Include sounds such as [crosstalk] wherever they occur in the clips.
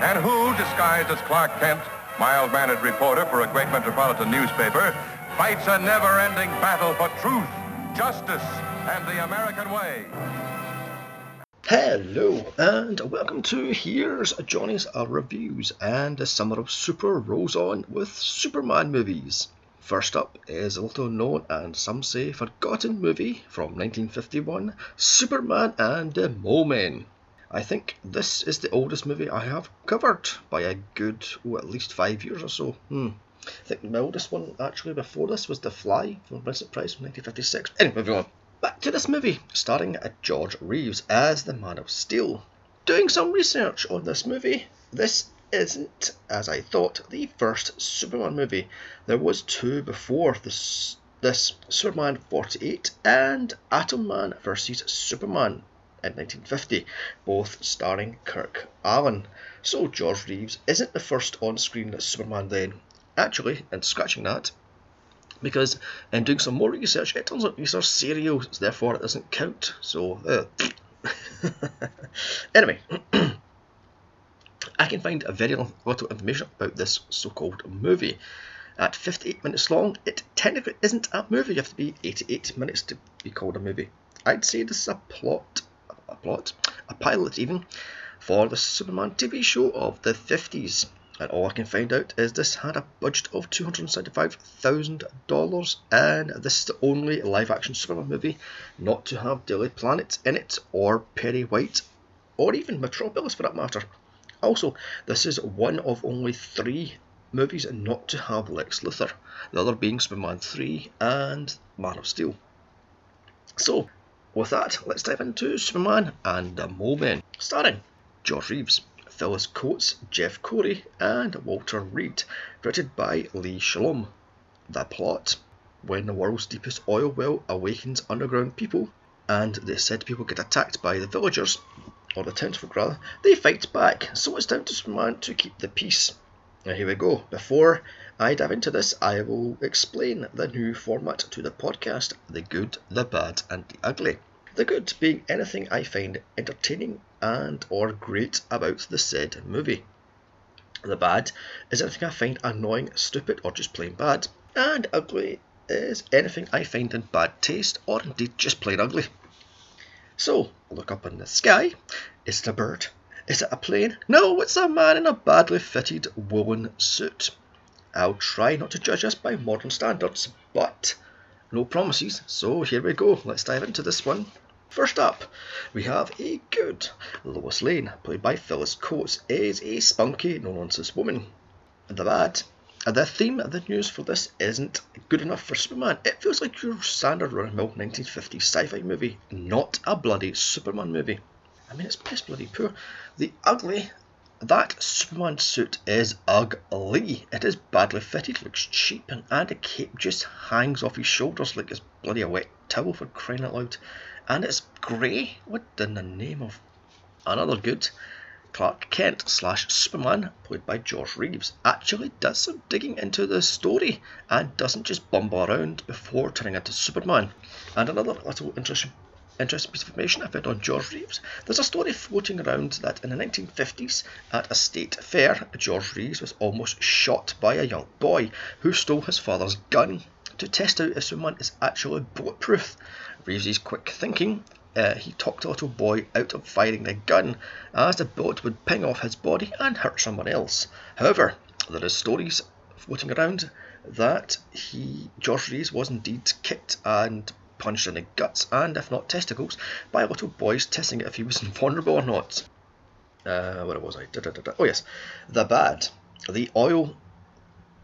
and who, disguised as Clark Kent, mild-mannered reporter for a great metropolitan newspaper, fights a never-ending battle for truth, justice, and the American way. Hello and welcome to Here's Johnny's Reviews and the summer of super rolls on with Superman movies. First up is a little known and some say forgotten movie from 1951, Superman and the Mole Men. I think this is the oldest movie I have covered by a good, oh, at least five years or so. Hmm. I think my oldest one actually before this was The Fly from Vincent Price from 1956. Anyway, moving on. Back to this movie, starring George Reeves as the Man of Steel. Doing some research on this movie, this isn't, as I thought, the first Superman movie. There was two before this, this Superman 48 and Atom Man vs Superman in 1950, both starring Kirk Alyn. So George Reeves isn't the first on-screen Superman then. Actually, and scratching that, because in doing some more research, it turns out these are serials, therefore it doesn't count. So, uh, [laughs] anyway, [clears throat] I can find a very little information about this so-called movie. At 58 minutes long, it technically isn't a movie. You have to be 88 minutes to be called a movie. I'd say this is a plot, a plot, a pilot even, for the Superman TV show of the 50s. And all I can find out is this had a budget of $275,000 and this is the only live action Superman movie not to have Daily Planet in it or Perry White or even Metropolis for that matter. Also, this is one of only three movies not to have Lex Luthor, the other being Superman 3 and Man of Steel. So, with that, let's dive into Superman and the Mole Men, starring George Reeves. Phyllis Coates, Jeff Corey, and Walter Reed, directed by Lee Sholem. The plot When the world's deepest oil well awakens underground people, and the said people get attacked by the villagers, or the townsfolk rather, they fight back, so it's down to Superman to keep the peace. Now here we go. Before I dive into this, I will explain the new format to the podcast the good, the bad, and the ugly. The good being anything I find entertaining and or great about the said movie. The bad is anything I find annoying, stupid, or just plain bad. And ugly is anything I find in bad taste or indeed just plain ugly. So, look up in the sky. Is it a bird? Is it a plane? No, it's a man in a badly fitted woolen suit. I'll try not to judge us by modern standards, but no promises. So here we go. Let's dive into this one. First up, we have a good Lois Lane, played by Phyllis Coates, is a spunky, no-nonsense woman. The bad, the theme of the news for this isn't good enough for Superman. It feels like your standard run-of-mill 1950s sci-fi movie, not a bloody Superman movie. I mean, it's piss bloody poor. The ugly, that Superman suit is ugly. It is badly fitted, looks cheap, and, and a cape just hangs off his shoulders like it's bloody a wet towel for crying out loud and it's grey. What in the name of another good? Clark Kent slash Superman, played by George Reeves, actually does some digging into the story and doesn't just bumble around before turning into Superman. And another little interesting interesting piece of information I found on George Reeves. There's a story floating around that in the 1950s at a state fair, George Reeves was almost shot by a young boy who stole his father's gun to test out if someone is actually bulletproof. Reeves's quick thinking, uh, he talked little boy out of firing the gun, as the bullet would ping off his body and hurt someone else. However, there are stories floating around that he, George Reeves, was indeed kicked and punched in the guts and, if not testicles, by little boys testing if he was [laughs] vulnerable or not. Uh, where was I? Da, da, da, oh yes, the bad, the oil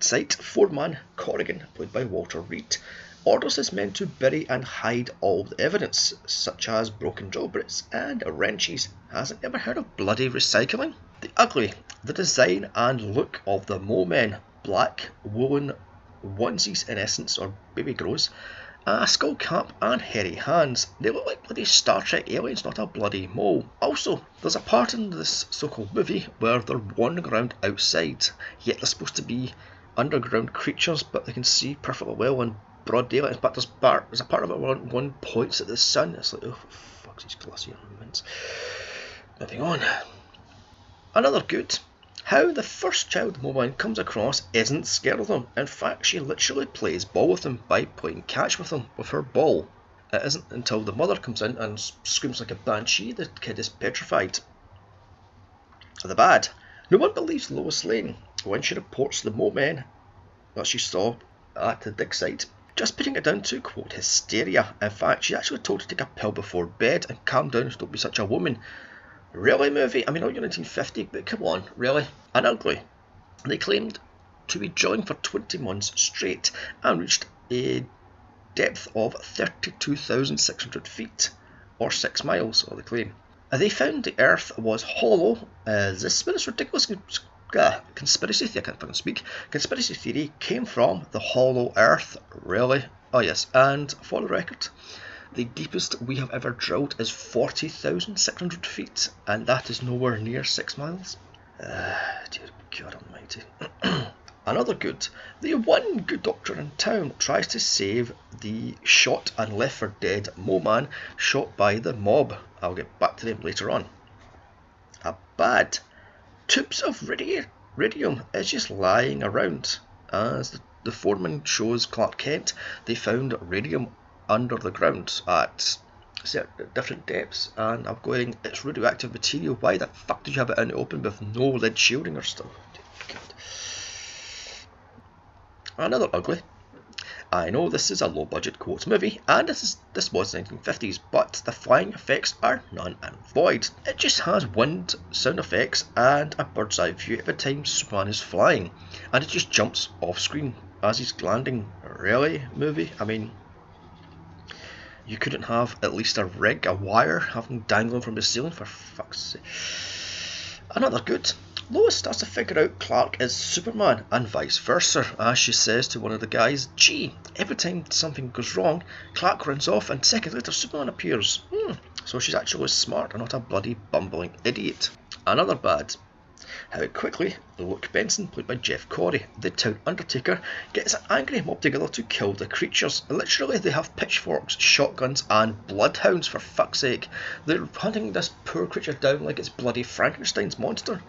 site foreman Corrigan, played by Walter Reed, orders his men to bury and hide all the evidence, such as broken drawbricks and wrenches. Hasn't ever heard of bloody recycling? The ugly. The design and look of the Mo Men, black woolen onesies in essence, or baby grows, a skull cap and hairy hands. They look like bloody Star Trek aliens, not a bloody mole. Also, there's a part in this so-called movie where they're wandering around outside, yet they're supposed to be underground creatures, but they can see perfectly well in broad daylight. In fact, there's, part, there's a part of it where one points at the sun. It's like, oh, fuck, these glassy mints. Moving on. Another good. How the first child Mobile comes across isn't scared of them. In fact, she literally plays ball with them by playing catch with them with her ball. It isn't until the mother comes in and screams like a banshee the kid is petrified. The bad. No one believes Lois Lane when she reports the men that she saw at the dig site. Just putting it down to, quote, hysteria. In fact, she's actually told to take a pill before bed and calm down, don't be such a woman. Really, movie? I mean, I you're 1950, but come on, really? And ugly. They claimed to be drilling for 20 months straight and reached a depth of 32,600 feet, or 6 miles, or they claim. They found the Earth was hollow. Uh, this this ridiculous uh, conspiracy theory, I can't fucking speak. Conspiracy theory came from the hollow Earth. Really? Oh yes. And for the record, the deepest we have ever drilled is 40,600 feet, and that is nowhere near six miles. Uh, dear God Almighty. [clears throat] Another good. The one good doctor in town tries to save the shot and left for dead Mo man shot by the mob. I'll get back to them later on. A bad. Tubes of radi- radium is just lying around. As the, the foreman shows Clark Kent, they found radium under the ground at different depths and I'm going it's radioactive material. Why the fuck did you have it in the open with no lead shielding or stuff? Another ugly I know this is a low budget quotes movie and this is this was 1950s but the flying effects are none and void it just has wind sound effects and a bird's eye view every time Superman is flying and it just jumps off screen as he's landing really movie I mean you couldn't have at least a rig, a wire, having dangling from the ceiling for fuck's sake. Another good. Lois starts to figure out Clark is Superman and vice versa, as she says to one of the guys, Gee, every time something goes wrong, Clark runs off and seconds later Superman appears. Hmm, so she's actually smart and not a bloody bumbling idiot. Another bad. How quickly Luke Benson, played by Jeff Corey, the town undertaker, gets an angry mob together to kill the creatures. Literally, they have pitchforks, shotguns, and bloodhounds, for fuck's sake. They're hunting this poor creature down like it's bloody Frankenstein's monster.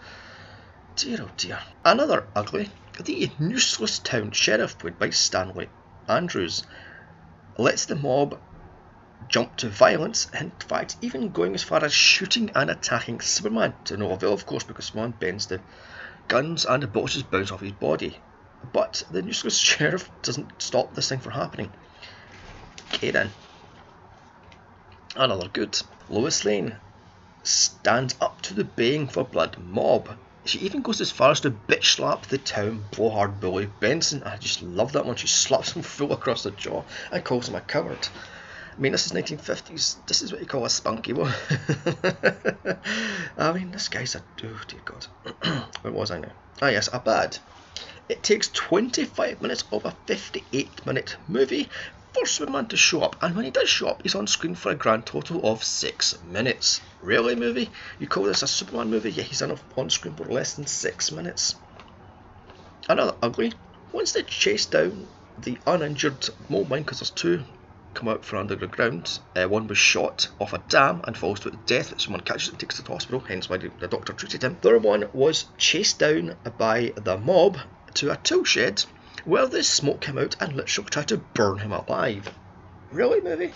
Dear oh dear. Another ugly, the useless town sheriff, played by Stanley Andrews, lets the mob jump to violence, in fact, even going as far as shooting and attacking Superman, to no avail, of course, because Superman bends the guns and the bullets bounce off his body. But the useless [laughs] sheriff doesn't stop this thing from happening. Kaden. Another good. Lois Lane stands up to the baying for blood mob. She even goes as far as to bitch slap the town blowhard bully Benson. I just love that when she slaps him [laughs] full across the jaw and calls him a coward. I mean, this is 1950s. This is what you call a spunky one. [laughs] I mean, this guy's a. Oh, dear God. [clears throat] what was I now? Ah, yes, a bad. It takes 25 minutes of a 58 minute movie for Superman to show up, and when he does show up, he's on screen for a grand total of 6 minutes. Really, movie? You call this a Superman movie? Yeah, he's on, screen for less than 6 minutes. Another ugly. Once they chase down the uninjured Mole because there's two come out from under the ground. Uh, one was shot off a dam and falls to death. Someone catches him and takes him to the hospital, hence why the doctor treated him. The other one was chased down by the mob to a tool shed where the smoke came out and literally tried to burn him alive. Really, movie?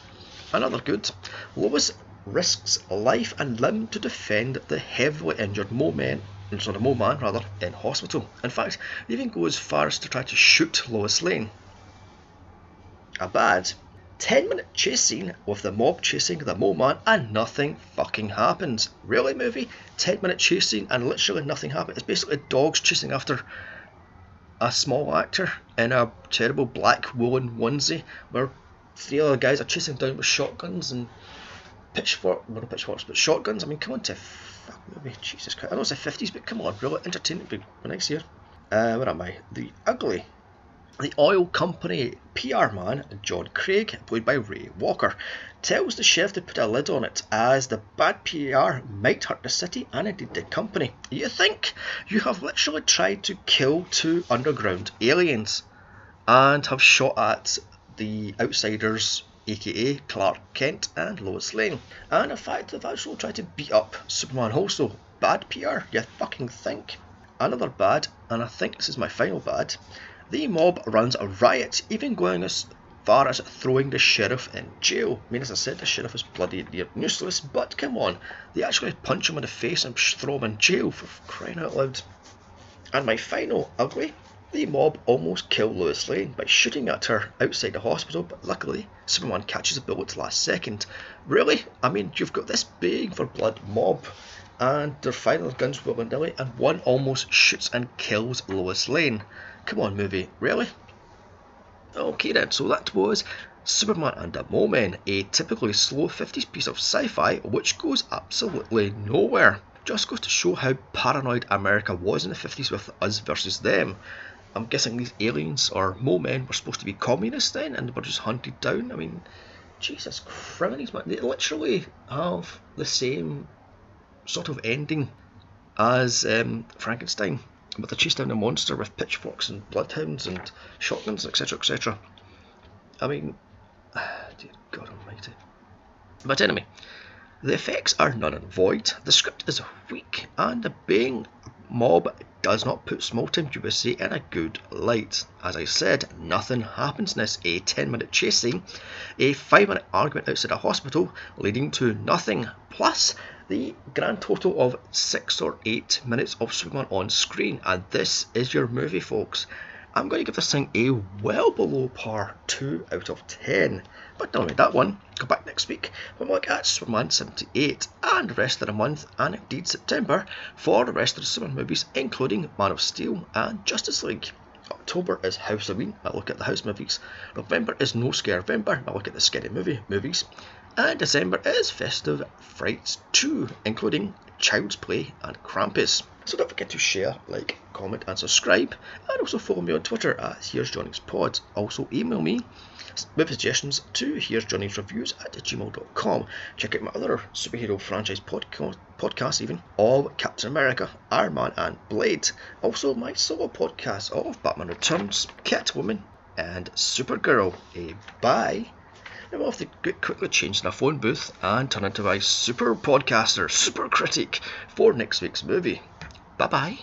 Another good. Lois risks life and limb to defend the heavily injured Mo men sorry, Mo man rather, in hospital. In fact, they even go as far as to try to shoot Lois Lane. A bad 10 minute chase scene with the mob chasing the Mo Man and nothing fucking happens. Really, movie? 10 minute chase scene and literally nothing happens. It's basically dogs chasing after a small actor in a terrible black woolen onesie where three other guys are chasing down with shotguns and pitchfork, well, not pitchforks, but shotguns. I mean, come on to fuck movie. Jesus Christ. I know it's the 50s, but come on, really entertainment be nice here. Uh, where am I? The Ugly. The oil company PR man, John Craig, played by Ray Walker, tells the chef to put a lid on it as the bad PR might hurt the city and indeed the company. You think you have literally tried to kill two underground aliens and have shot at the outsiders, aka Clark Kent and Lois Lane. And in fact, they've actually tried to beat up Superman also. Bad PR, you fucking think? Another bad, and I think this is my final bad. The mob runs a riot, even going as far as throwing the sheriff in jail. I mean, as I said, the sheriff is bloody useless, but come on, they actually punch him in the face and throw him in jail for crying out loud. And my final ugly, the mob almost kill Lois Lane by shooting at her outside the hospital, but luckily Superman catches a bullet last second. Really? I mean, you've got this big for blood mob, and their final guns guns willy nilly, and one almost shoots and kills Lois Lane. Come on, movie, really? Okay then, so that was Superman and the Mo-Men, a typically slow 50s piece of sci-fi which goes absolutely nowhere. Just goes to show how paranoid America was in the 50s with us versus them. I'm guessing these aliens or Mo-Men were supposed to be communists then and were just hunted down. I mean, Jesus Christ, man. They literally have the same sort of ending as um, Frankenstein but they chase down a monster with pitchforks and bloodhounds and shotguns, etc., etc. I mean, [sighs] dear God Almighty. But anyway, the effects are none and void. The script is weak, and the baying mob does not put Small Time USA in a good light. As I said, nothing happens in this a 10 minute chase scene, a 5 minute argument outside a hospital leading to nothing, plus the grand total of 6 or 8 minutes of Superman on screen. And this is your movie, folks. I'm going to give this thing a well below par 2 out of 10. But don't only that one, come back next week when we look at Superman 78 and the rest of the month and indeed September for the rest of the Superman movies, including Man of Steel and Justice League. October is House of Halloween, I look at the house movies. November is No Scare November, I look at the scary movie movies. And December is Festive Frights 2, including Child's Play and Krampus. So don't forget to share, like, comment, and subscribe. And also follow me on Twitter at Here's Johnny's Pod. Also email me with suggestions to Here's Johnny's Reviews at gmail.com. Check out my other superhero franchise podca- podcasts, even of Captain America, Iron Man, and Blade. Also, my solo podcast of Batman Returns, Catwoman, and Supergirl. A bye. Now we'll have to quickly change in a phone booth and turn into a super podcaster, super critic for next week's movie. Bye bye.